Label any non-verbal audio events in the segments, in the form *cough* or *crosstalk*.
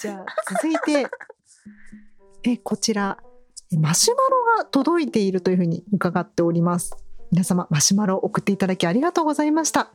じゃあ続いてえこちらマシュマロが届いているというふうに伺っております。皆様マシュマロを送っていただきありがとうございました。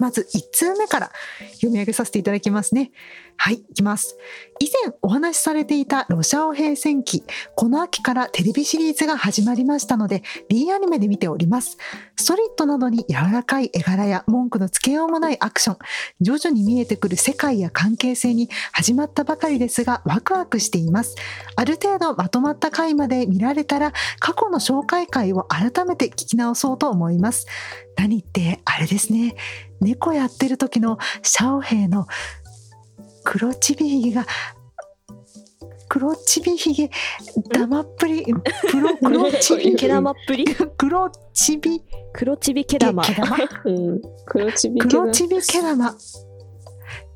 まず1通目から読み上げさせていただきますね。はい、いきます。以前お話しされていたロシアオ平戦記、この秋からテレビシリーズが始まりましたので、B アニメで見ております。ストリートなどに柔らかい絵柄や文句のつけようもないアクション、徐々に見えてくる世界や関係性に始まったばかりですが、ワクワクしています。ある程度まとまった回まで見られたら、過去の紹介会を改めて聞き直そうと思います。何ってあれですね。猫やってる時のシャオヘイの黒ちびひげが黒ちびひげ玉っぷり黒 *laughs* 黒ちび毛玉っぷり黒ちび黒ちび毛玉。*laughs* 黒ちび黒ちび毛玉。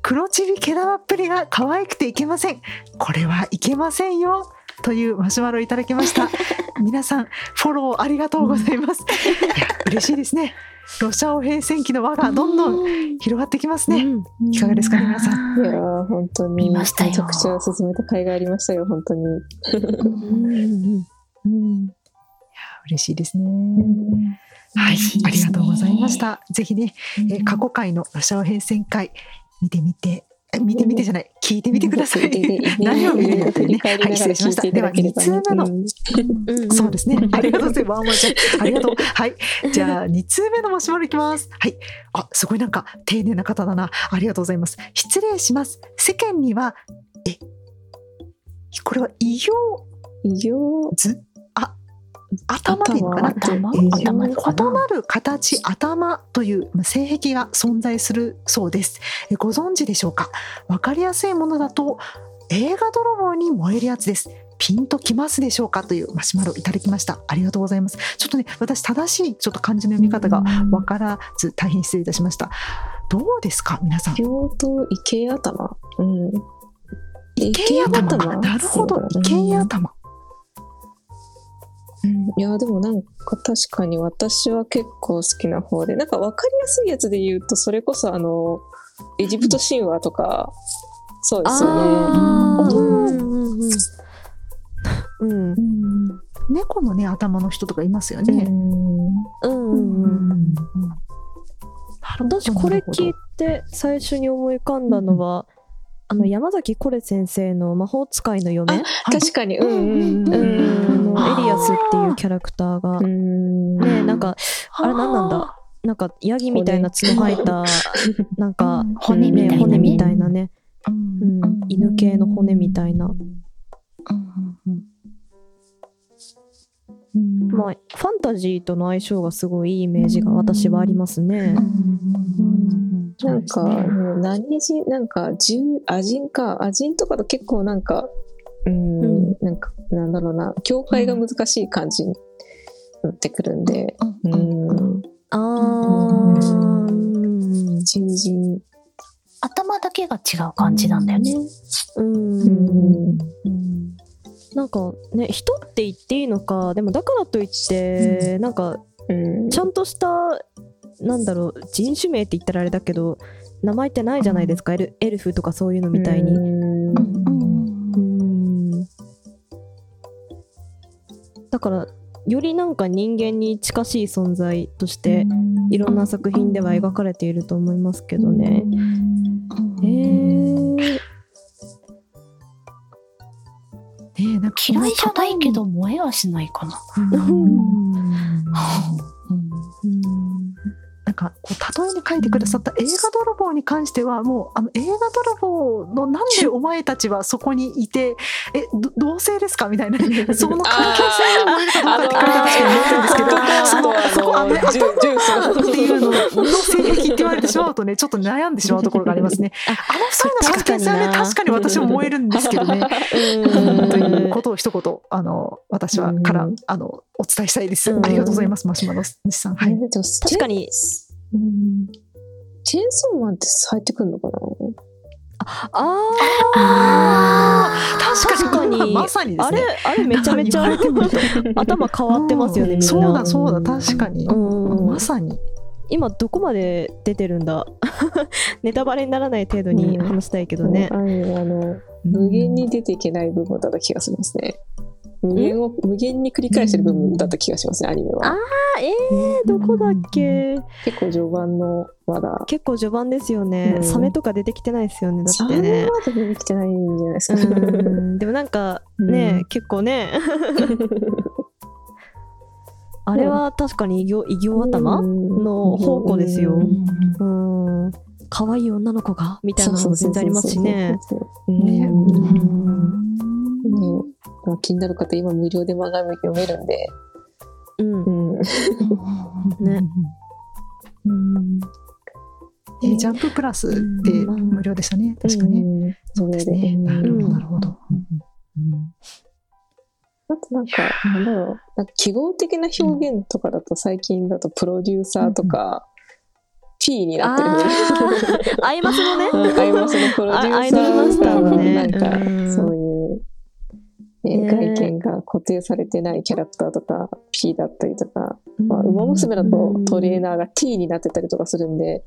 黒ちび毛玉っぷりが可愛くていけません。これはいけませんよ。というマシュマロいただきました。*laughs* 皆さんフォローありがとうございます、いや嬉しいですねロシアオ平戦記の輪がどんどん広がってきますね。いかがですかね、皆さん？いや本当にめちゃくちゃ進めた甲斐がありましたよ、本当に。うんいや嬉しいですね。はい、ありがとうございました。ぜひね、えー、過去回のロシアオ平戦会見てみて見てみてじゃない、聞いてみてください。*laughs* 何を見るのかね。*laughs* はい、失礼しました。では、2通目の、そうですね。ありがとうございます。ありがとう。はい。*laughs* じゃあ、2通目のマシュマロいきます。はい。あ、すごいなんか、丁寧な方だな。ありがとうございます。失礼します。世間には、え、これは異様、異様図？頭でいいのかな？頭異なる形頭という性癖が存在するそうです。ご存知でしょうか？わかりやすいものだと映画泥棒に燃えるやつです。ピンときますでしょうか？というマシュマロいただきました。ありがとうございます。ちょっとね私正しいちょっと漢字の読み方がわからず大変失礼いたしました。どうですか？皆さん。両と池頭。うん。池頭。なるほど。池頭いやでもなんか確かに私は結構好きな方でなんか分かりやすいやつで言うとそれこそあのエジプト神話とか、そうですよね。うん、猫のね頭の人とかいますよね。うん。私これ聞いて最初に思い浮かんだのは、あの山崎コレ先生の魔法使いの嫁。確かに。うんうん。うんエリアスっていうキャラクターが。ねなんかあ。れ何なんだ？なんかヤギみたいな角生えた *laughs* なんか骨みたいな、骨みたいなね、うん、犬系の骨みたいな、まあファンタジーとの相性がすごいいいイメージが私はありますね。なんか、何人、なんか、人、アジンか、アジンとかと結構なんか、うん、うん、なんか、なんだろうな、境界が難しい感じになってくるんで、うん。うん、あー、人人。頭だけが違う感じなん。だよね。うん。うん。なん。かね人って言っていいのかでもだからといって、うん、なん。か、うん、ちゃん。としたなん。だろう人種名って言ったらあれだけど名前ってないじゃないですか、エルエルフとかそういうのみたいに。だからよりなんか人間に近しい存在としていろんな作品では描かれていると思いますけどね。えー、ねなんか嫌いじゃないけど燃えはしないかな。なんかこう例えに書いてくださった映画泥棒に関してはもうあの映画泥棒のなんでお前たちはそこにいてえ同性ですかみたいな *laughs* その関係性を思えるかどうかって書いて確かに思ってるんですけどそのそこあの頭っていうのの性癖って言われてしまうとねちょっと悩んでしまうところがありますね。*laughs* あの二人の関係性はね確かに私も燃えるんですけどね。ということを一言あの私はからあのお伝えしたいです。ありがとうございますマシュマロさん。はい、確かにうん。チェーンソーマンって入ってくるのかな？ああ確かに。まさに、ね、あれあれめちゃめちゃ *laughs* 頭変わってますよね、そうだそうだ確かに、まさに。今どこまで出てるんだ？*laughs* ネタバレにならない程度に話したいけどね、うん、あの無限に出ていけない部分だった気がしますね、無限を無限に繰り返してる部分だった気がしますね、アニメは。ああ、えー、どこだっけ？結構序盤のまだ。結構序盤ですよね。サメとか出てきてないですよね、だってね。サメまで出てきてないんじゃないですか。でもなんかね、結構ね。*laughs* あれは確かに異形異形頭の宝庫ですよ。うん可愛い女の子が？みたいなのも全然ありますしね。ね。まあ、気になる方今無料で漫画読めるんで。うん。うん、ね。*laughs* うん。えジャンププラスで無料でしたね、確かね。そうですね。なるほど、なるほど。あとなんか、なんだろう、なんか記号的な表現とかだと最近だとプロデューサーとか、P になってる *laughs* ね。アイマスのね。アイマスのプロデューサーが、なんか、そうね、外見が固定されてないキャラクターとか P だったりとか、まあ、馬娘だとトレーナーが T になってたりとかするんで。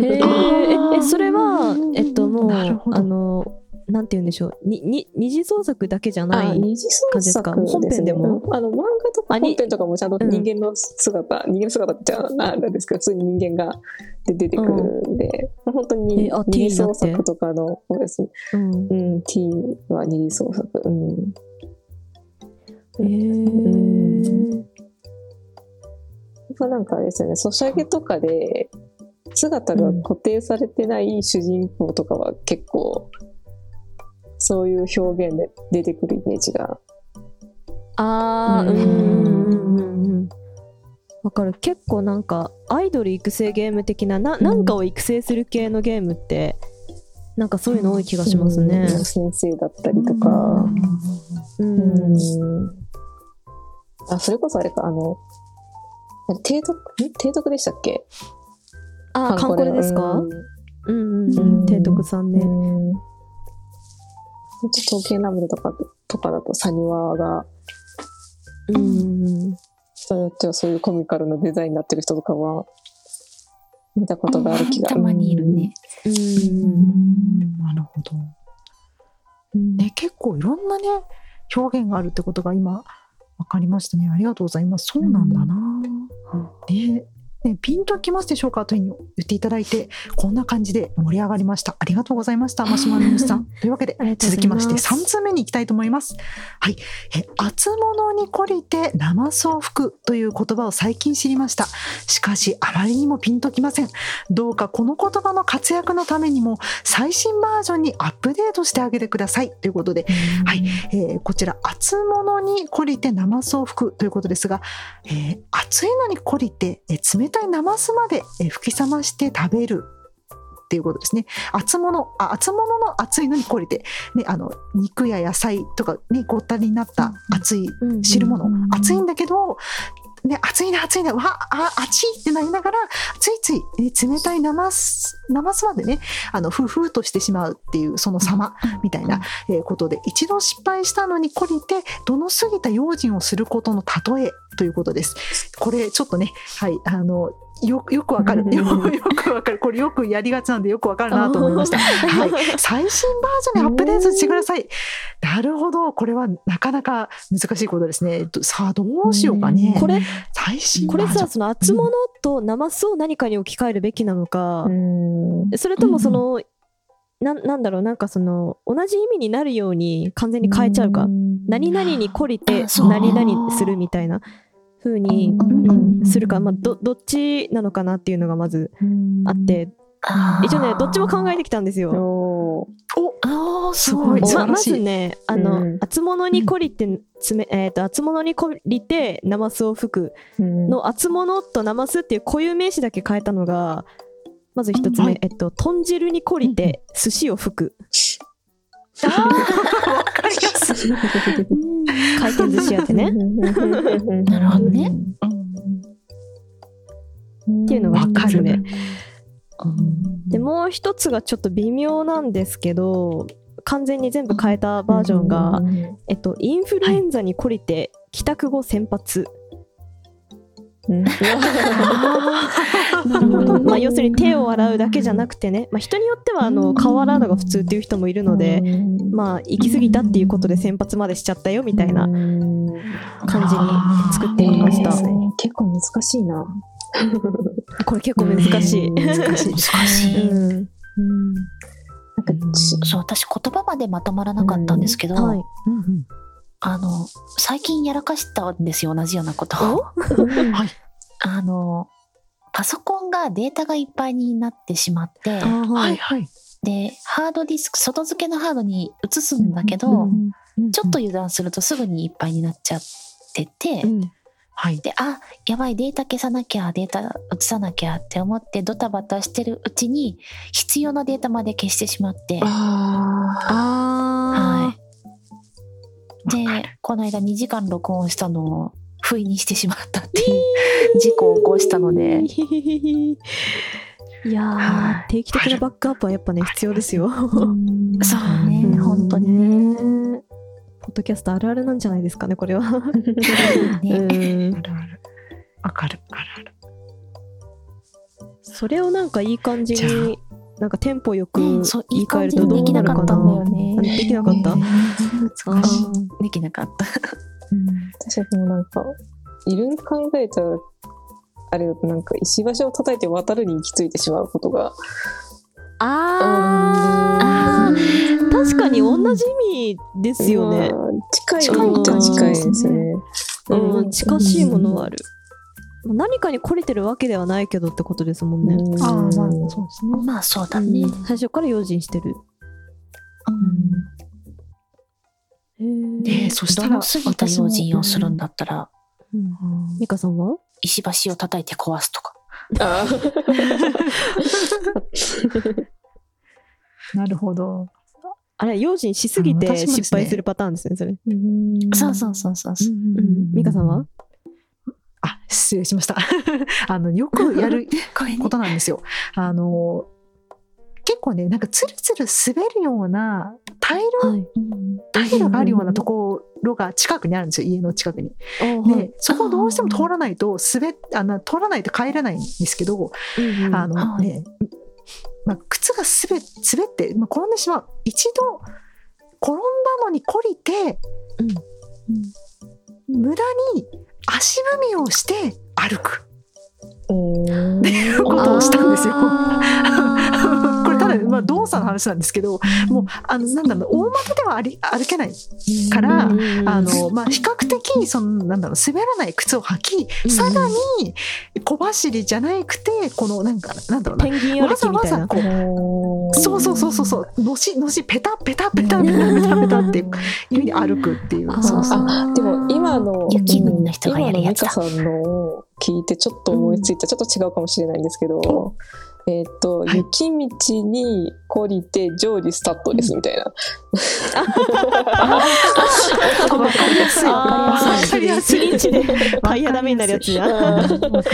え *laughs* えそれはえっともうあのなんて言うんでしょう。にに二次創作だけじゃない二次創作本編でも。あの漫画本編とかもちゃんと人間の姿、うん、人間の姿ってあるんですけど普通に人間が出てくるんで、うん、本当に二次創作とかのそうです、うん、うん、T は二次創作。うん。へえー、なんかあれですよね。ソシャゲとかで姿が固定されてない主人公とかは結構、そういう表現で出てくるイメージが。あー、うん。わかる。結構なんか、アイドル育成ゲーム的な、ななんかを育成する系のゲームって、なんかそういうの多い気がしますね。うん、先生だったりとか。うん。うんあ、それこそあれか、あの、提督、提督でしたっけ？ああ、カンコレですか？うんうんうん。提督さんね。統計ラブルとかとかだとサニワが、うん、人によってはそういうコミカルなデザインになってる人とかは見たことがある気がたまにいるね。うん、なるほど。ね、結構いろん。なね表現があるってことが今分かりましたね。ありがとうございます。そうなん。だな。うん、ねね、ピンときますでしょうか？というふうに言っていただいて、こんな感じで盛り上がりました。ありがとうございました。マシュマロさん。*laughs* というわけで、続きまして3通目に行きたいと思います。はい。え、厚物に懲りてナマスを吹くという言葉を最近知りました。しかし、あまりにもピンときません。どうかこの言葉の活躍のためにも、最新バージョンにアップデートしてあげてください。ということで、はい。えー、こちら、厚物に懲りてナマスを吹くということですが、えー、暑いのに懲りて、えー、冷たいナマスまで吹き冷まして食べるっていうことですね。厚物、あ厚物の熱いのにこれて、ね、あの肉や野菜とかねごったりになった熱い汁物、熱いんだけどね、暑いな暑いな。うわあ暑いってなりながらついつい、ね、冷たいナマスナマスまでねあのふふとしてしまうっていうその様みたいな、えことで一度失敗したのに懲りてどの過ぎた用心をすることの例えということです。これちょっとねはいあのよよくわかる。よくわかる。これよくやりがちなんでよくわかるなと思いました、*laughs* はい、最新バージョンにアップデートしてください。なるほど。これはなかなか難しいことですね。さあどうしようかね。これ最新これさその厚物とナマスを何かに置き換えるべきなのか。それともその、ななんだろう。なんかその同じ意味になるように完全に変えちゃうか。何々に懲りて何々するみたいなふうに、うん、するか、まあ、どどっちなのかなっていうのがまずあって、一応ねどっちも考えてきたんですよ。おあすごい、ま、まずねあの、うん、厚物に懲りてつめ、えーと、厚物に懲りてナマスを吹く。の、厚物とナマスっていう固有名詞だけ変えたのがまず一つ目、はい、えっと豚汁に懲りて寿司を吹く。あわかりやす。い。*laughs* 回転寿司屋でね。*laughs* なるほどね。っていうのが一つ目。でもう一つがちょっと微妙なんですけど完全に全部変えたバージョンが、えっと、インフルエンザに懲りて帰宅後先発。*laughs* まあ要するに手を洗うだけじゃなくてね、まあ、人によってはあの顔洗うのが普通っていう人もいるので、まあ行き過ぎたっていうことで先発までしちゃったよみたいな感じに作ってみました。結構難しいな。*laughs* これ結構難しい。難しい。難しい。うん、なんかそう私言葉までまとまらなかったんですけど、はいあの最近やらかしたんですよ同じようなこと。を。*laughs* はい、あのパソコンがデータがいっぱいになってしまって、はいはい、でハードディスク外付けのハードに移すんだけど、ちょっと油断するとすぐにいっぱいになっちゃってて、うん、はい、であやばいデータ消さなきゃデータ移さなきゃって思ってドタバタしてるうちに必要なデータまで消してしまって。はい、でこの間2時間録音したのを不意にしてしまったっていう事故を起こしたので。いや定期的なバックアップはやっぱね必要ですよ。そうね、本当にね。ポッドキャストあるあるなんじゃないですかねこれは。ね、あるある。わかるあるある。それをなんかいい感じになんかテンポよく言い換えるとどうなるかな。できなかった。できなかった？私はもなんかいろいろ考えちゃうあれだとなんか石橋を叩いて渡るに行き着いてしまうことが。ああ確かに同じ意味ですよね、近い近いっちゃ近いですね。うん、近しいものはある、何かに懲りてるわけではないけどってことですもんね。ああ、まあそうですね。まあそうだね。最初から用心してる。うん。えー、そしたら過ぎた用心をするんだったら、美香さんは？石橋を叩いて壊すとか。*laughs* なるほど。あれ、用心しすぎて失敗するパターンですね、それ。そうそうそうそう。美香さんは？あ、失礼しました。*laughs* あの、よくやる *laughs* ことなんですよ。あの、結構ね、なんかツルツル滑るようなタイル、はい、タイルがあるようなところが近くにあるんですよ、家の近くに。で、そこをどうしても通らないと滑あの通らないと帰れないんですけど、あのね、まあ、靴が滑滑って、まあ、転んでしまう。一度転んだのに懲りて、うん、無駄に足踏みをして歩く。っていうことをしたんですよ。まあ、動作の話なんですけどもうあのなんだろう大股では歩けないからあの、まあ、比較的そのなんだろう滑らない靴を履きさらに小走りじゃなくてこのなんかなんだろうなわざわざこうそうそうそうそうそうのしのしペタペタペタペタペタペタっていう意味で歩くっていうそうそう。でも今の雪国の人がやるやつだ。さんの聞いてちょっと思いついた、ちょっと違うかもしれないんですけど、えっ、ー、と、はい、雪道に降りて上理スタッドですみたいな。わかりやすい。わかりやすい。でタイヤダメになるやつや。わかりやす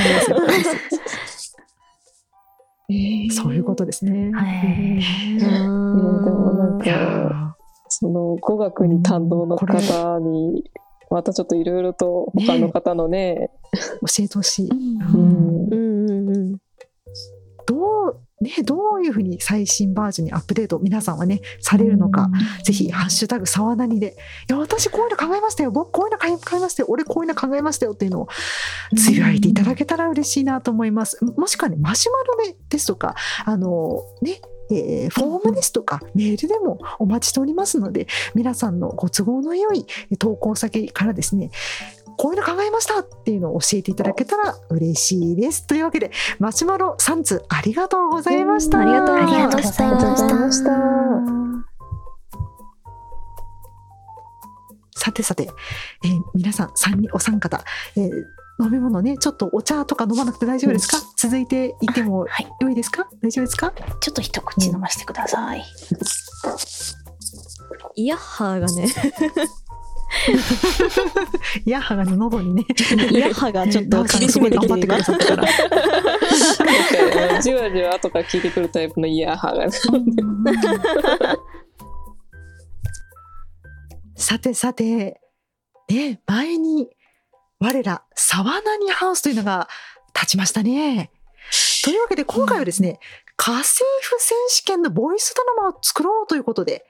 い。そういうことですね。はい。でもなんか、その語学に堪能の方に、またちょっといろいろと他の方のね、教えてほしい。うんうんうんうんどうね、どういうふうに最新バージョンにアップデート皆さんはねされるのか、ぜひ「ハッシュタグ沢なにで」いや私こういうの考えましたよ。僕こういうの考えましたよ。俺こういうの考えましたよっていうのをつぶやいていただけたら嬉しいなと思います。もしくはねマシュマロでですとかあのねえー、フォームですとかメールでもお待ちしておりますので皆さんのご都合の良い投稿先からですねこういうの考えましたっていうのを教えていただけたら嬉しいです。というわけで、マシュマロ3つありがとうございました。ありがとうございました。さてさて、えー、皆さん3人お三方、えー、飲み物ねちょっとお茶とか飲まなくて大丈夫ですか、うん、続いていても良いですか、はい、大丈夫ですか？ちょっと一口飲ませてください、うん、イヤッハーがねイ *laughs* ヤハがね喉にね。イヤハがちょっと厳しめて頑張ってくださったから。じわじわ後から聞いてくるタイプのイヤハが、ね、さてさてね前に我ら沢何ハウスというのが立ちましたね。というわけで今回はですね、家政婦選手権のボイスドラマを作ろうということで、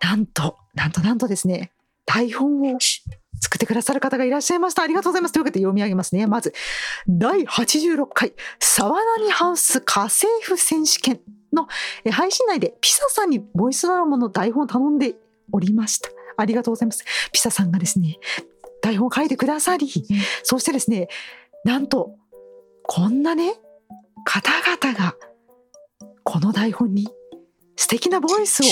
なんと、なんとなんとですね、台本を作ってくださる方がいらっしゃいました。ありがとうございます。というわけで読み上げますね。まず、第86回、沢谷ハウス家政婦選手権の配信内でピサさんにボイスドラマの台本を頼んでおりました。ありがとうございます。ピサさんがですね、台本を書いてくださり、そしてですね、なんと、こんなね、方々が、この台本に素敵なボイスを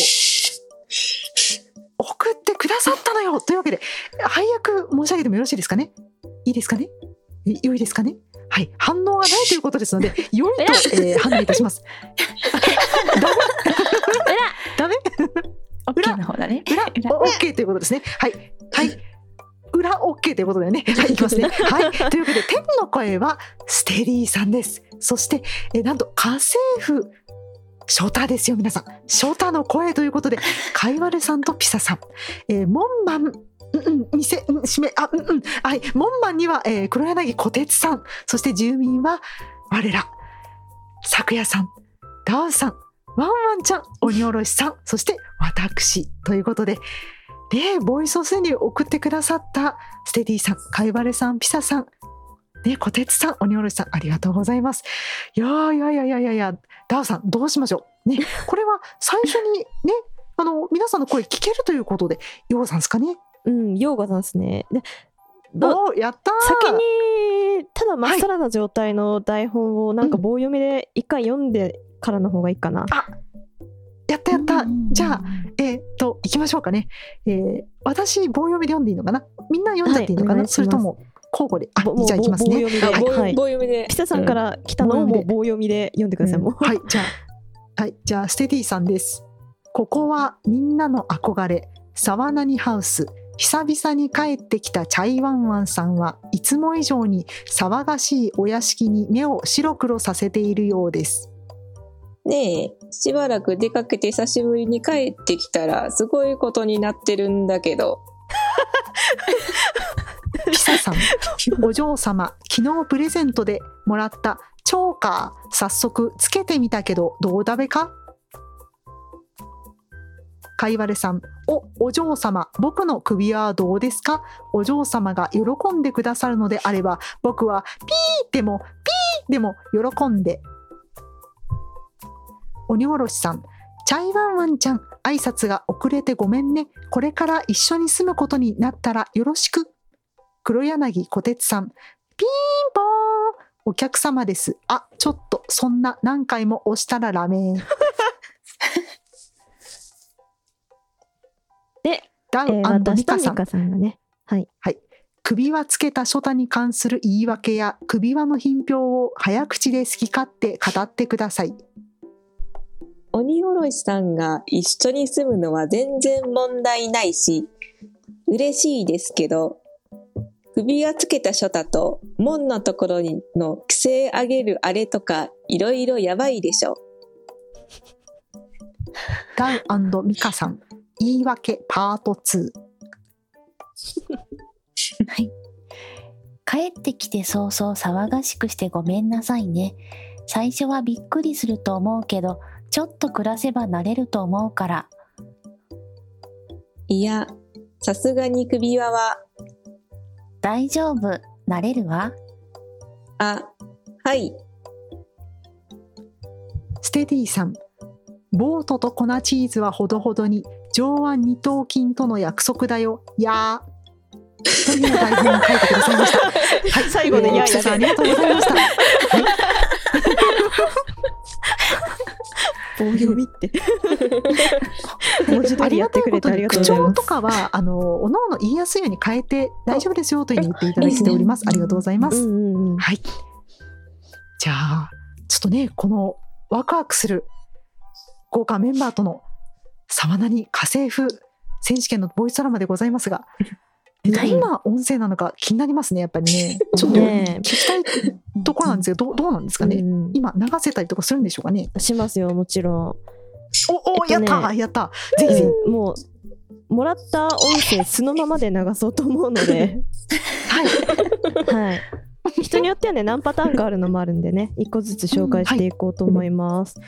ださったのよというわけで、配役申し上げてもよろしいですかね？いいですかね？良いですかね？はい、反応がないということですので、*laughs* 良いと、えー、判断いたします。*laughs* ダメ裏の方だね。裏、オッケーということですね。はい、はい。裏オッケーということだよね。はい、いきますね。*laughs* はい。というわけで、天の声はステディさんです。そして、えなんと家政婦翔太ですよ、皆さん。翔太の声ということで、かいわれさんとピサさん。えー、門番、うんうん、店、うん、閉め、あ、うんうん、はい、門番には、えー、黒柳小鉄さん、そして住民は、我ら、昨夜さん、ダウさん、ワンワンちゃん、鬼おろしさん、そして私、ということで、ね、ボイスをすでに送ってくださったステディさん、かいわれさん、ピサさん、ね、小鉄さん、鬼おろしさん、ありがとうございます。いやいやいやいやいやいや、ダウさん、どうしましょう。ね、*laughs* これは最初にね、あの、皆さんの声聞けるということで、ヨーさんですかね？うん、ヨーガさんですね。でおやった先にただまっさらな状態の台本をなんか棒読みで一回読んでからの方がいいかな。あやったやった。じゃあ、えー、っと、行きましょうかね。えー、私、棒読みで読んでいいのかな？みんな読んじゃっていいのかな、はい、それとも、交互で。あ、じゃあ行きますね。棒読みで。はい、棒読みで。ピサさんから来たのをもう棒読みで読んでください。もう。はい、じゃあ、はい、じゃあ、ステディさんです。ここはみんなの憧れ、沢何ハウス。久々に帰ってきたチャイワンワンさんはいつも以上に騒がしいお屋敷に目を白黒させているようです。ねえ、しばらく出かけて久しぶりに帰ってきたらすごいことになってるんだけど。*laughs* ピサさん、*laughs* お嬢様、昨日プレゼントでもらったチョーカー、早速つけてみたけど、どうだべか？かいわれさん、お、お嬢様、僕の首はどうですか？お嬢様が喜んでくださるのであれば、僕はピーでも、ピーでも喜んで。鬼おろしさん、チャイワンワンちゃん、挨拶が遅れてごめんね。これから一緒に住むことになったらよろしく。黒柳小鉄さん、ピーンポーンお客様です。あ、ちょっと、そんな何回も押したらラメン。*laughs* で、ダウミカさん。さんがね、はい。はい。首輪つけた書太に関する言い訳や首輪の品評を早口で好き勝手語ってください。鬼おろしさんが一緒に住むのは全然問題ないし、嬉しいですけど、首輪つけた書太と門のところにの規制上げるあれとかいろいろやばいでしょ。ダウミカさん、言い訳パート2。はい。帰ってきて早々騒がしくしてごめんなさいね。最初はびっくりすると思うけど、ちょっと暮らせば慣れると思うから。いや、さすがに首輪は大丈夫、なれるわ？あ、はい。ステディさん、ボートと粉チーズはほどほどに、上腕二頭筋との約束だよ、やー。という台本を書いてくださいました。*laughs* はい、最後でやーさんありがとうございました。*laughs* 棒読みってりやってくれてありがとうございます。口調とかはあのおのおの言いやすいように変えて大丈夫ですよというふうに言っていただいております。ありがとうございます。はい。じゃあちょっとねこのワクワクする豪華メンバーとの沢なに家政婦選手権のボイスドラマでございますが。*laughs* どんな音声なのか気になりますね、やっぱりね。ちょっと聞きたいところなんですけど、どどうなんですかね、うん、今流せたりとかするんでしょうかね。しますよ、もちろん。お、お、やったやった。ぜひぜひ。もう、もらった音声そのままで流そうと思うので。*laughs* はい。はい。人によってはね何パターンかあるのもあるんでね一個ずつ紹介していこうと思います、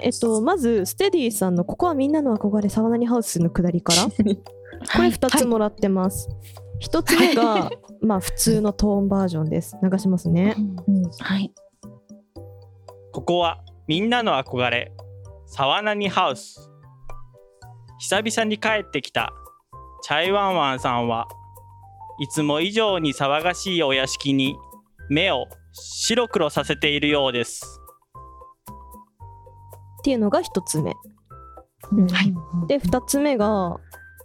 えっとまずステディさんの「ここはみんなの憧れサワナニハウス」のくだりから。*laughs* これ2つもらってます、1つ目が、*laughs* まあ普通のトーンバージョンです。流しますね、はい。ここはみんなの憧れ沢何ハウス。久々に帰ってきた。チャイワンワンさんはいつも以上に騒がしいお屋敷に目を白黒させているようです。っていうのが1つ目。はい。で2つ目が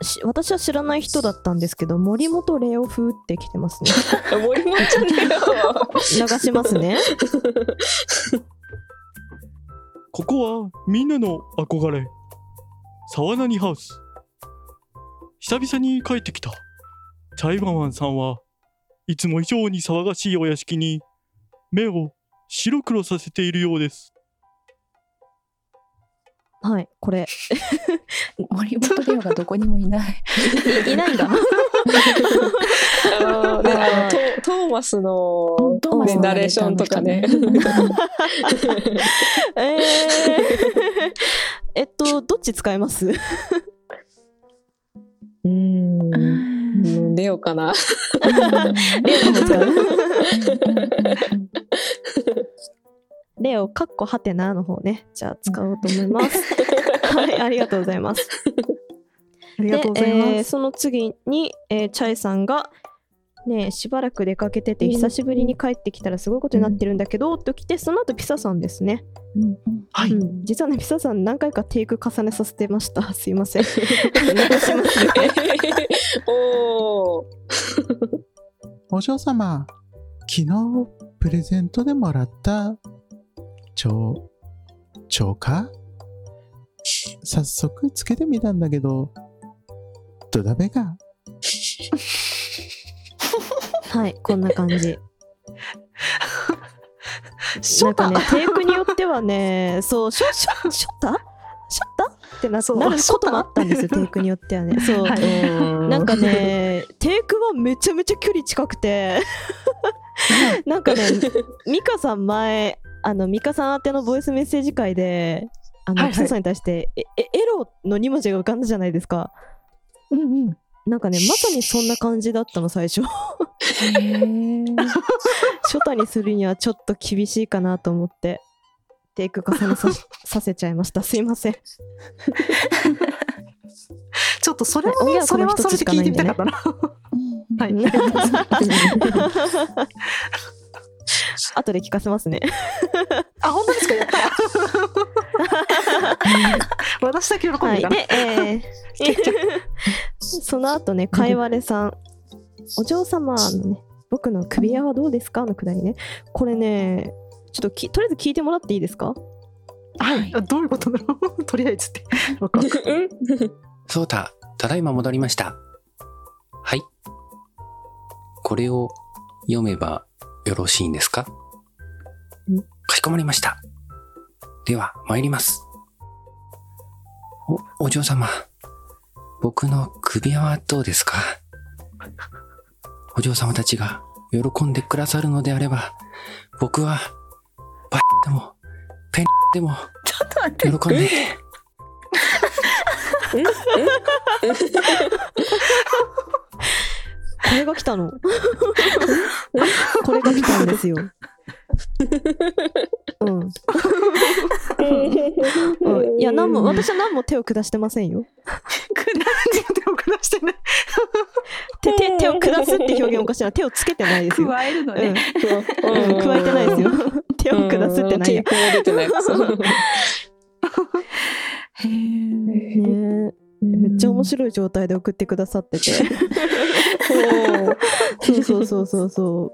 し私は知らない人だったんですけど森本レオ風って来てますね。*laughs* 森本ちゃんだよ。流しますね *laughs* ここはみんなの憧れ。沢谷ハウス。久々に帰ってきた。チャイワンワンさんはいつも以上に騒がしいお屋敷に目を白黒させているようです。はいこれ。*laughs* 森本レオがどこにもいない。*laughs* いないんだ。*laughs* あのねあのトトーマスの、トーマスのねナレーションとかね。えー、えっとどっち使います？うん。うん。レオかな。レオの方使うレオかっこはてなの方ね。じゃあ使おうと思います。*laughs* はいありがとうございます。ありがとうございでえーます。その次に、えーチャイさんがねえしばらく出かけてて久しぶりに帰ってきたらすごいことになってるんだけど、と来てその後ピサさんですね、はい。うん、実はねピサさん何回かテイク重ねさせてました。すいません。残しますね。*laughs* おー。*laughs* お嬢様、昨日プレゼントでもらった、蝶、蝶か？早速つけてみたんだけど、どだべが、はいこんな感じ。ショタ？なんかねテイクによってはねそうショショショッタ？ショッタ？ってなそう。なることもあったんですよテイクによってはね。そう、はいなんかねテイクはめちゃめちゃ距離近くて。なんかねミカさん前あのミカさん宛てのボイスメッセージ会であの、はいはい。さんに対してええエロの2文字が浮かんだじゃないですか。うんうん。なんかねまさにそんな感じだったの最初。*laughs* 初太にするにはちょっと厳しいかなと思ってテイク重ねささせちゃいました。すいません。*laughs* ちょっとそれも音ね、それは楽の一つそれで聞いてみたかったな。はい。*laughs* 後で聞かせますね *laughs* あ、本当ですかやった。*laughs* 私だけ喜んはいでたな。でえー *laughs* その後ねかいわれさんお嬢様のね僕の首輪はどうですか？のくだりねこれねちょっときとりあえず聞いてもらっていいですか？はい。あどういうことだろう？とりあえずって。わかるそうだ、ただいま戻りました。はい。これを読めばよろしいんですか？かしこまりました。では、参ります。お、お嬢様。僕の首輪はどうですか？お嬢様たちが喜んでくださるのであれば、僕は、バッでも、ペンでも、ちょっと待って。喜んで、これが来たの？これが来たんですよ。うん、うん、いや何も私は何も手を下してませんよ。手を下してね。手手手を下すって表現おかしいな。手をつけてないですよ、加えるのね。うん。うん、加えてないですよ。手を下すってないやテープも出てない。そうへー。ねめっちゃ面白い状態で送ってくださってて。*laughs* そうそうそうそうそ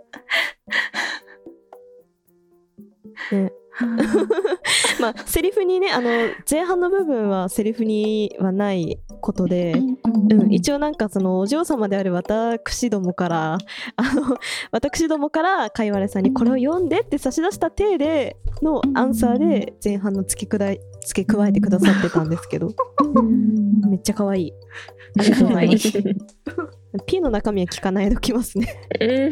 う。ね *laughs* まあセリフにねあの前半の部分はセリフにはないことで、うん、一応なんかそのお嬢様である私どもからあの私どもからかいわれさんにこれを読んでって差し出した体でのアンサーで前半の付けくらい付け加えてくださってたんですけどめっちゃ可愛い。ありがとうございます。*laughs* P の中身は聞かないでおきますね。うん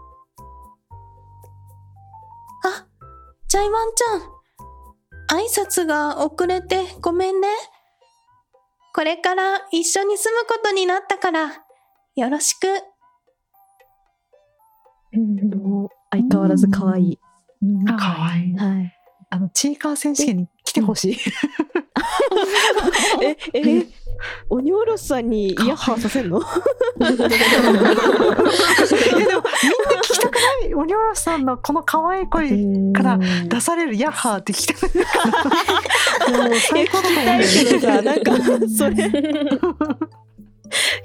チャイワンちゃん。挨拶が遅れてごめんね。これから一緒に住むことになったから、よろしく。相変わらず可愛い。かわい。い。はい。あのチーカー選手権に来てほしい。*laughs* ええオニョーロスさんにイヤッハーさせんの？いやでもみんな聞きたくない？オニョロスさんのこの可愛い声から出されるヤッハーって聞きたくないから。もう最高だと思うんなんかそれ。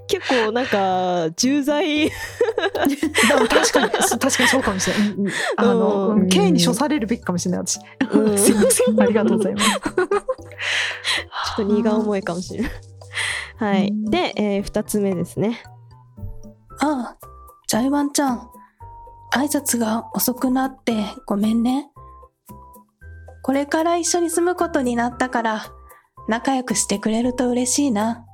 結構なんか重罪。確かに確かにそうかもしれない、うんうんあの、うん刑に処されるべきかもしれない私、うん。すいません。ありがとうございます。*laughs* ちょっと荷が重いかもしれない。はい。で、えー、2つ目ですね。ああ、チャイワンちゃん。挨拶が遅くなってごめんね。これから一緒に住むことになったから、仲良くしてくれると嬉しいな。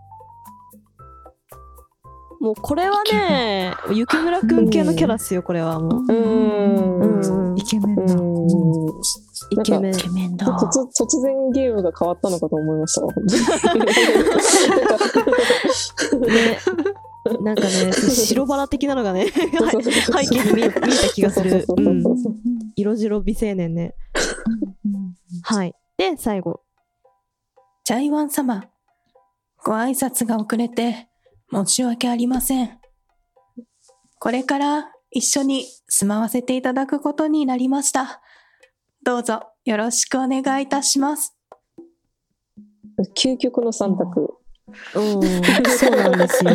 もうこれはね、雪村くん系のキャラっすよ、これはもう。うんうんイケメンだ、イケメンイ。ケメンだ。突突然ゲームが変わったのかと思いましたわ。ね。なんかね、白バラ的なのがね、背景に見え見えた気がする。うん。色白美青年ね。はい。で、最後。チャイワン様。ご挨拶が遅れて申し訳ありません。これから一緒に住まわせていただくことになりました。どうぞよろしくお願いいたします。究極の三択。うん、そうなんですよ。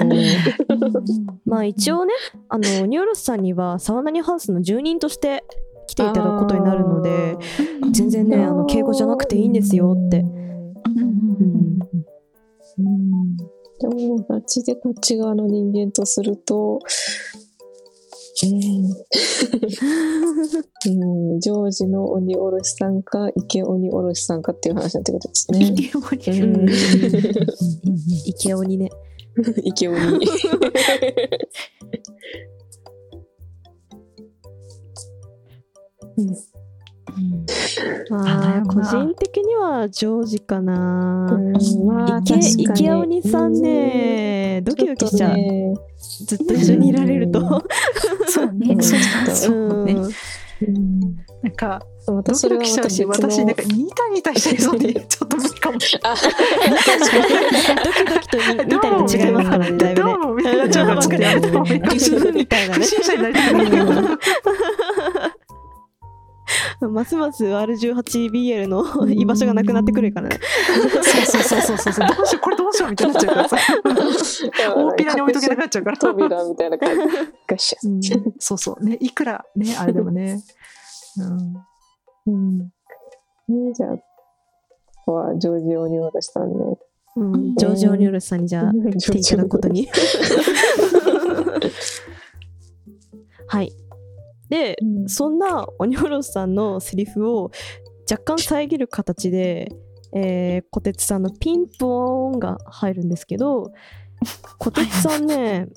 まあ一応ね、あの、ニューロスさんにはサワナニハウスの住人として来ていただくことになるので、全然ね、あの、敬語じゃなくていいんですよって。うんでも、ガチでこっち側の人間とすると、うん、うん、ジョージの鬼おろしさんか、池鬼おろしさんかっていう話になってくるんですね。うん。イケオニね。池鬼。*laughs* まあ、個人的にはジョージかな。まあ、池池鬼さんね、ドキドキしちゃう。ねずっと一緒にいられると。*laughs* そうね。そうね。うん。なんかまたドキドそれはキしちゃうんで私私なんかニタニタしてるそうでちょっと無理かも。しれないドキドキとニニタリと違いますからね、だいぶね。どうも。みたいなちょっと待って。やめた方がいいかも。しれないみたいなね。*laughs* 不。審者になりたくない *laughs* *laughs* ますます R18BL の *laughs* 居場所がなくなってくるからね。そうそうそうそうそうどうしようこれどうしようみたいになっちゃうからさ *laughs* 大っぴらに置いとけなくなっちゃうから扉みたいな感じ。ガシャうんそうそうねいくらねあれでもねうんうん。ねじゃあ、ここはジョージオニオロしたんで。うん、ジョージ・オニュールスさんにじゃあ来ていただくことに。はい。で、うんそんなオニョロスさんのセリフを若干遮る形で、えー、小鉄さんのピンポーンが入るんですけど、*laughs* 小鉄さんね、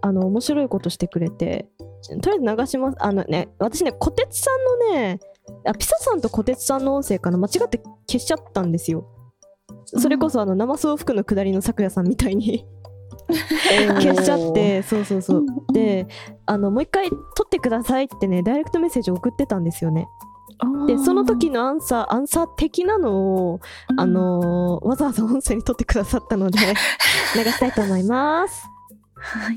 あの、面白いことしてくれて、とりあえず流します。あのね、私ね、小鉄さんのね、あピサさんと小鉄さんの音声かな間違って消しちゃったんですよ。それこそあの生送服の下りの咲夜さんみたいに *laughs* 消しちゃってそうそうそうであのもう一回撮ってくださいってねダイレクトメッセージ送ってたんですよねでその時のアンサーアンサー的なのをあのーわざわざ音声に撮ってくださったので *laughs* 流したいと思いますはい。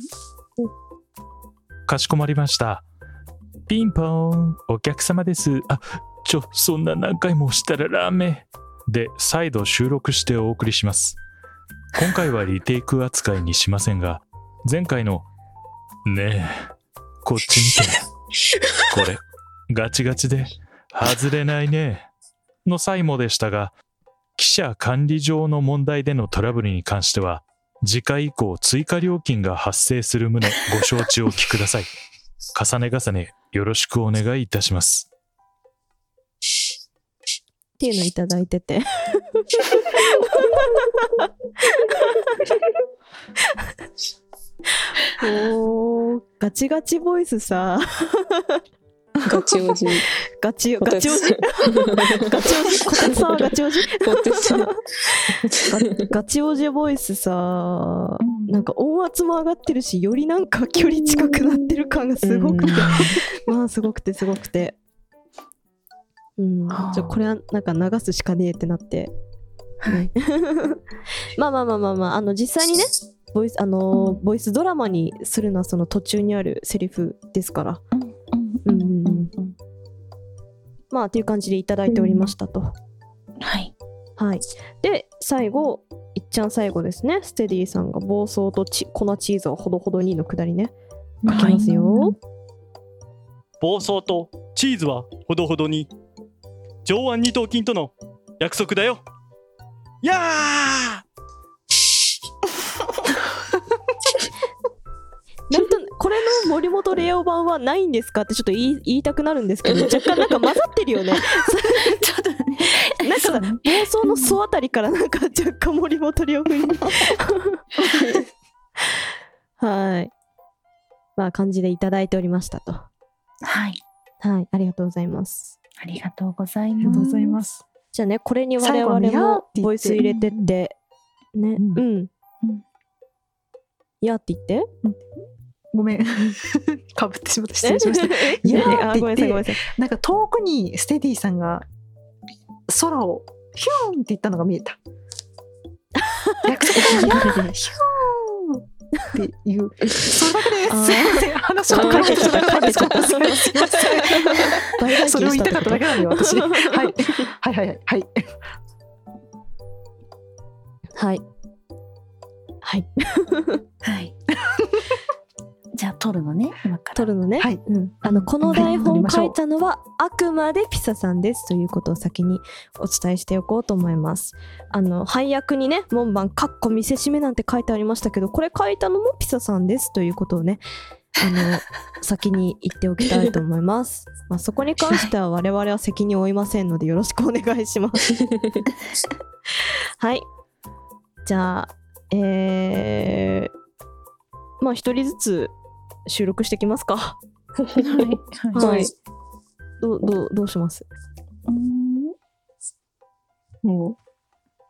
かしこまりました。ピンポーン、お客様です。あ、ちょ、そんな何回も押したらダメ。で、再度収録してお送りします。今回はリテイク扱いにしませんが、前回の、ねえ、こっち見て。これ、ガチガチで外れないね。の際もでしたが、記者管理上の問題でのトラブルに関しては、次回以降追加料金が発生する旨ご承知おきください。重ね重ねよろしくお願いいたします。っていうのいただいてて。おー、ガチガチボイスさ。ガチおじ。ガチよ、ガチおじ。ガチおじ、こてつさんはガチおじ。ガガチおじボイスさ、なんか音圧も上がってるし、よりなんか距離近くなってる感がすごくて、まあすごくてすごくて。うん、じゃこれはなんか流すしかねえってなって。はい、*laughs* まあまあまあまあまあ、あの実際にね、ボイス、あのーボイスドラマにするのはその途中にあるセリフですから。うんうんうん。まあっていう感じでいただいておりましたと。はい。はい。で、最後、いっちゃん最後ですね。ステディさんが暴走とチ粉チーズをほどほどにのくだりね。書きますよ。暴走とチーズはほどほどに上腕二頭筋との約束だよやー。*laughs* なんとこれの森本レオ版はないんですかってちょっと言い言いたくなるんですけど *laughs* 若干なんか混ざってるよね。*laughs* ちょっとね、なんかさ暴走の層あたりからなんか若干森本レオ風に。はい。まあ感じでいただいておりましたと。はい。はい。ありがとうございます。ありがとうございます。ありがとうございます。じゃあねこれに我々もボイス入れてってねうん。うん、やって言って。ごめん。*laughs* かぶってしまった。失礼しました。*laughs* いやーあって言ってごめんなさいごめんなさい。なんか遠くにステディさんが空をヒューンって言ったのが見えた。*laughs* ヒューンっていう。それだけで。話を変えてしまったんですけど。すいません。それを言いたかっただけなんだよ、私。はい。はいはいはいはい。はいはいはい。*laughs* じゃあ、撮るのね、今から。撮るのね、はい。うん、あのこの台本書いたのはあくまでピサさんですということを先にお伝えしておこうと思います。あの配役にね門番かっこ見せしめなんて書いてありましたけどこれ書いたのもピサさんですということをねあの *laughs* 先に言っておきたいと思います、まあ、そこに関しては我々は責任を負いませんのでよろしくお願いします。*laughs* はい。じゃあえー、まあ一人ずつ収録してきますか？はい。はい。どう、どう、どうします？も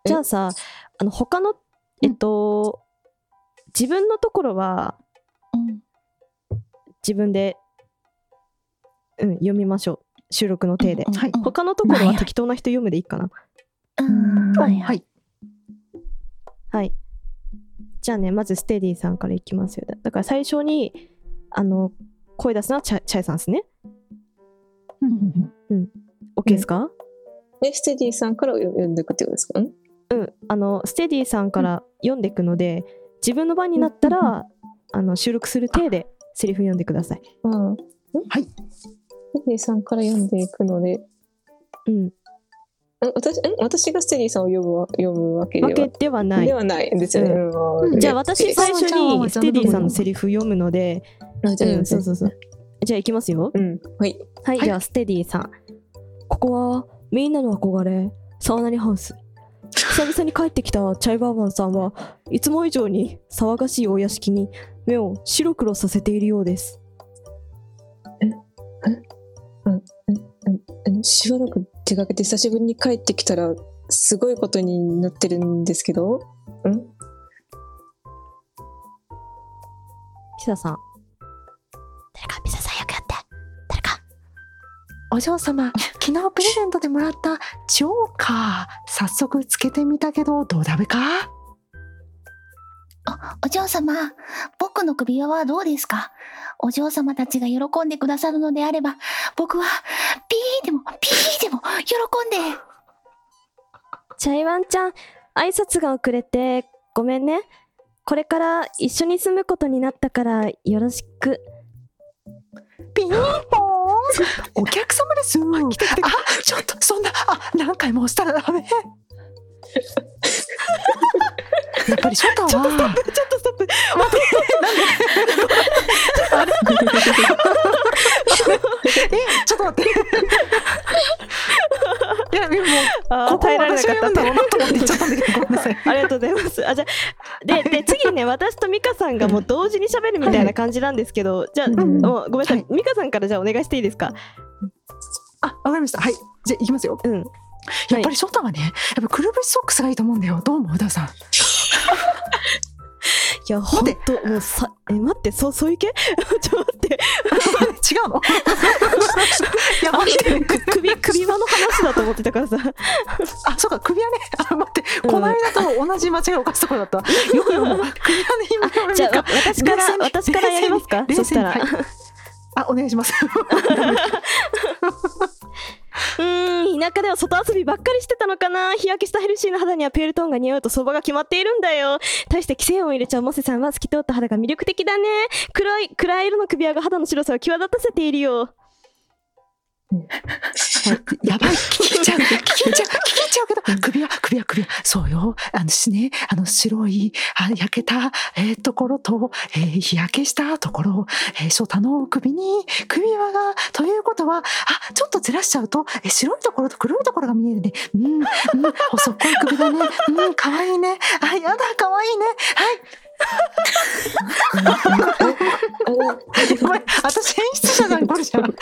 じゃあさ、あの、他の、えっと、自分のところは、自分で、うん、読みましょう。収録の体で。はい他のところは適当な人読むでいいかな？はい。はい。はい。じゃあね、まずステディさんからいきますよ。だから最初に、あの、声出すのはチャチャイさんですね。OK ですか、うえ、ステディさんから読んでいくってことですか？んうん、あのステディさんから読んでいくので、自分の番になったら、あの収録する体でセリフ読んでください。ああ。はい。ステディさんから読んでいくので、うん、ん私ん私がステディさんを読むわ読むわけではわけではないで。はないですよね。うんうんじゃあ私最初にステディさんのセリフ読むので、あじゃあうん、そうそうそう。じゃあいきますよ。うん。はい。はい、じゃあステディさん。ここはみんなの憧れ、サワナリハウス。久々に帰ってきたチャイバーマンさんはいつも以上に騒がしいお屋敷に目を白黒させているようです。しばらく出かけて久しぶりに帰ってきたらすごいことになってるんですけどん？ピサさん。誰か、ピザさんよくやって。誰か。お嬢様、*laughs* 昨日プレゼントでもらったジョーカー、早速つけてみたけど、どうだべか？お、お嬢様、僕の首輪はどうですか？お嬢様たちが喜んでくださるのであれば、僕は、ピーでも、ピーでも、喜んで。*laughs* チャイワンちゃん、挨拶が遅れてごめんね。これから一緒に住むことになったからよろしく。ピンポーン *laughs* お客様です。あ、ちょっとそんな、あ、何回も押したらダメ。*laughs* やっぱりショタは。ちょっとストップ、ちょっとストップ。待って、なんで。え、ちょっと待って。*laughs* いや、でも、あ耐えられなかったと思って言っちゃったんだけど、ごめんなさい。ありがとうございます。あ、じゃあで、*laughs* で、次ね、私とミカさんがもう同時に喋るみたいな感じなんですけど、じゃあ、んもうごめんなさい、はいミカさんからじゃあお願いしていいですか？あ、わかりました。はい。じゃあ、いきますよ。うん。やっぱりショタはね、やっぱくるぶしソックスがいいと思うんだよ。どう思う、うださん。いや、ほんと、もうさ、え、待って、そう、そういう系？*laughs* ちょっと待って、*laughs* 違うの？*laughs* いや、待って。く首、首輪の話だと思ってたからさ。あ、そうか、首輪ね。あ、待って。この間と同じ間違いを犯すところだった。よく読む。首輪ね、今じゃあ、わ私から私からやりますか？そしたら。はいあ、お願いします。田舎では外遊びばっかりしてたのかな日焼けしたヘルシーな肌にはペールトーンが似合うと相場が決まっているんだよ。対して規制音を入れちゃうモセさんは透き通った肌が魅力的だね。黒い、暗い色の首輪が肌の白さを際立たせているよ。やばい、*laughs* 聞き入っちゃう、聞き入っちゃう、聞き入っちゃうけど、首輪、首輪、首輪、そうよ。あのしね、あの白い、あ焼けた、えーところと、えー日焼けしたところ、えー、ショタの首に首輪が、ということは、あ、ちょっとずらしちゃうと、えー白いところと黒いところが見えるね。うん、うん、細っこい首だね。うん、かわいいね。あ、やだ、かわいいね。はい。ごめん、私演出者じゃん、これじゃん。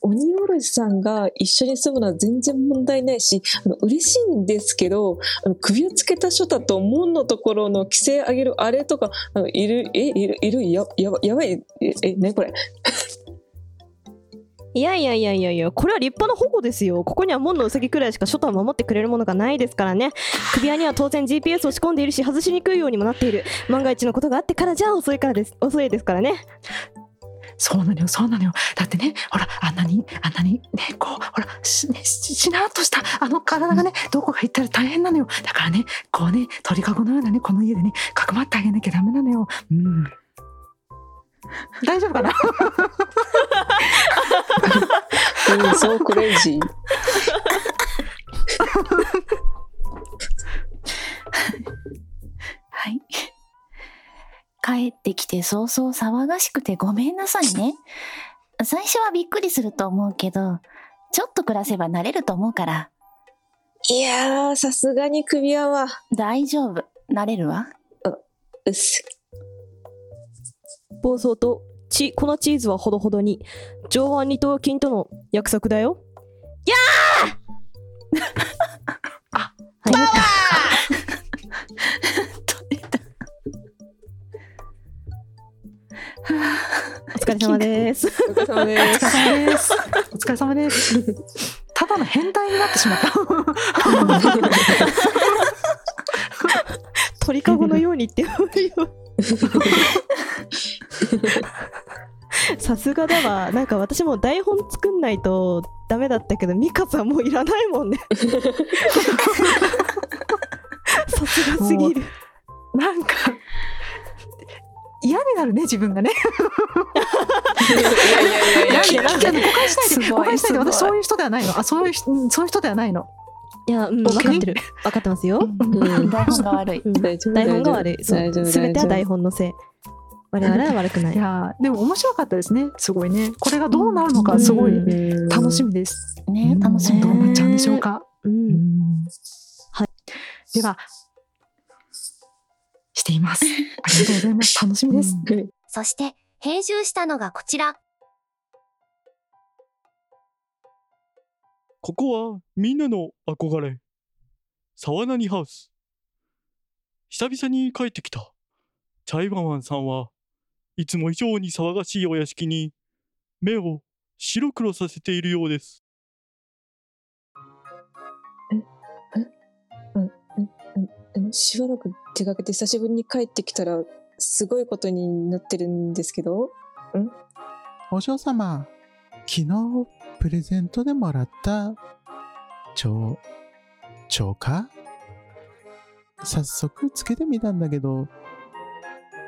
鬼おろしさんが一緒に住むのは全然問題ないしあの嬉しいんですけどあの首をつけたショタと門のところの規制上げるあれとかあのいるえいるいるややばやばいええねこれいやいやいやいやいや、これは立派な保護ですよ。ここには門のウサギくらいしかショタを守ってくれるものがないですからね。首輪には当然 GPS を仕込んでいるし、外しにくいようにもなっている。万が一のことがあってからじゃあ遅いからです。遅いですからね。そうなのよ、そうなのよ。だってね、ほら、あんなに、あんなに、ね、こう、ほら、し,、ね、ししなっとした、あの体がね、どこか行ったら大変なのよ。だからね、こうね、鳥かごのようなね、この家でね、かくまってあげなきゃダメなのよ。うん。大丈夫かな？うんそうクレイジーはい。帰ってきて早々騒がしくてごめんなさいね。最初はびっくりすると思うけど、ちょっと暮らせば慣れると思うから。いやーさすがに首輪は大丈夫。慣れるわ。うっす暴走とチ粉チーズはほどほどに。上腕二頭筋との約束だよ。やー！あはいお疲れ様ですお疲れ様です。お疲れ様です。お疲れ様です。ただの変態になってしまった。*laughs* 鳥かごのようにって言うよ *laughs* さすがだわ。なんか私も台本作んないとダメだったけどミカさんもういらないもんね。さすがすぎる。なんか、嫌になるね、自分がね。いやいやいやいや。いやなんか誤解しないで、誤解しないで、私そういう人ではないの。あ、そういうそういう人ではないの。いや、うん、分かってる。分かってますよ、うん。台本が悪い。台本が悪い。そ大丈夫う全ては台本本のせい我々は悪くないいやーでも面白かったですね。すごいね。これがどうなるのか、すごい楽しみです。ね、楽しみだどうなっね。ちゃうんでしょうか。うんはい。では、しています。*laughs* ありがとうございます。楽しみです。そして、編集したのがこちら。ここはみんなの憧れ。沢何ハウス。久々に帰ってきた。チャイワンワンさんはいつも以上に騒がしいお屋敷に目を白黒させているようです。あのしばらく出かけて久しぶりに帰ってきたらすごいことになってるんですけど？お嬢様、昨日プレゼントでもらった、蝶、蝶か早速つけてみたんだけど、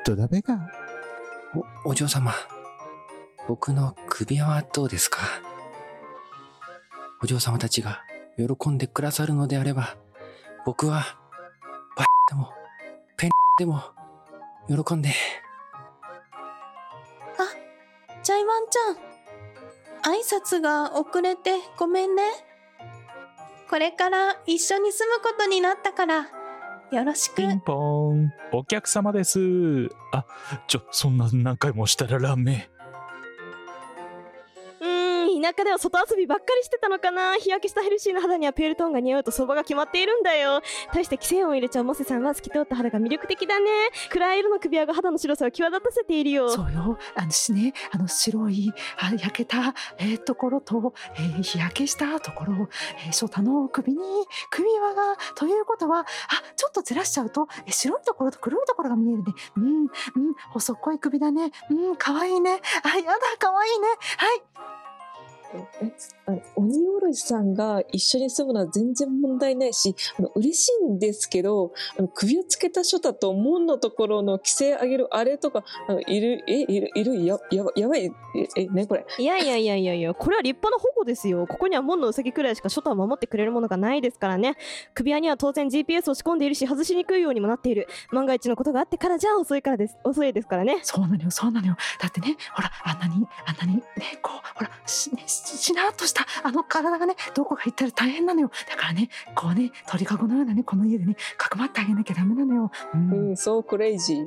どだべがお、お嬢様。僕の首輪はどうですか？お嬢様たちが喜んでくださるのであれば、僕は、バでも、ペンでも、喜んで。あ、ジャイワンちゃん。挨拶が遅れてごめんね。これから一緒に住むことになったから、よろしく。ピンポーン。お客様です。あ、ちょ、そんな何回もしたらダメ。田舎では外遊びばっかりしてたのかな。日焼けしたヘルシーな肌にはペールトーンが似合うと相場が決まっているんだよ。対して規制音を入れちゃうモセさんは透き通った肌が魅力的だね。暗い色の首輪が肌の白さを際立たせているよ。そうよ。あのしねあの白い焼けた、えー、ところと、えー、日焼けしたところ、えー、翔太の首に首輪がということはあちょっとずらしちゃうと、えー、白いところと黒いところが見えるね。うんうん細っこい首だね。うん可愛いね。あやだ可愛いね。はい。えあの鬼おろしさんが一緒に住むのは全然問題ないしあの嬉しいんですけどあの首をつけた書太と門のところの規制上げるあれとかあのいるえいるいる？やややばい？えねこれ？いやいやいやいやいやこれは立派な保護ですよ。ここには門のうさぎくらいしか書太を守ってくれるものがないですからね。首輪には当然 GPS を仕込んでいるし外しにくいようにもなっている。万が一のことがあってからじゃあ遅いからです遅いですからね。そうなのよそうなのよ。だってねほらあんなにあんなにねこうほらし,、ね、しなっとしたあの体がねどこか行ったら大変なのよ。だからねこうね鳥かごのようなねこの家でねかくまってあげなきゃダメなのよ。うん、そうクレイジー。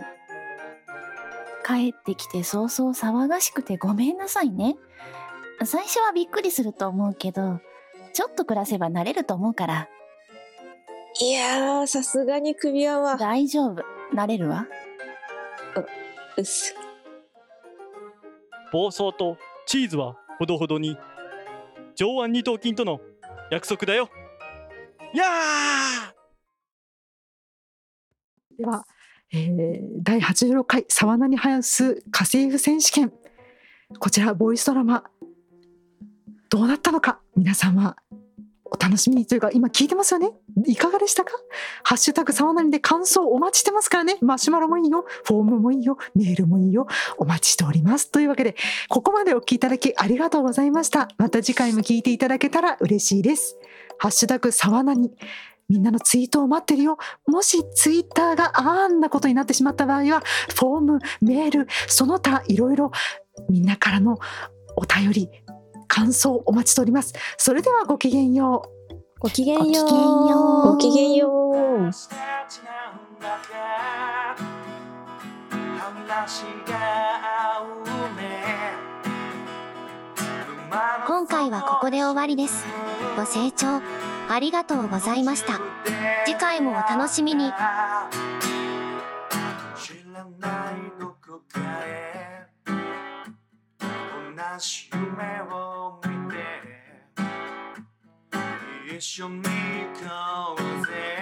帰ってきて早々騒がしくてごめんなさいね。最初はびっくりすると思うけどちょっと暮らせば慣れると思うから。いやーさすがに首輪は。大丈夫。慣れるわ。うっす。暴走とチーズはほどほどに上腕二頭筋との約束だよ。やー！では、えー、第86回沢名にハウス家政婦選手権。こちらボイスドラマどうなったのか皆さんはお楽しみにというか今聞いてますよね？いかがでしたか？ハッシュタグ沢なりで感想お待ちしてますからね。マシュマロもいいよ。フォームもいいよ。メールもいいよ。お待ちしております。というわけでここまでお聞きいただきありがとうございました。また次回も聞いていただけたら嬉しいです。ハッシュタグ沢なにみんなのツイートを待ってるよ。もしツイッターがあんなことになってしまった場合は、フォーム、メール、その他いろいろみんなからのお便り、感想お待ちしております。それではごきげんよう。ごきげんよう。ごきげんよう。今回はここで終わりです。ご清聴ありがとうございました。次回もお楽しみに。同じ夢を見て一緒に行こうぜ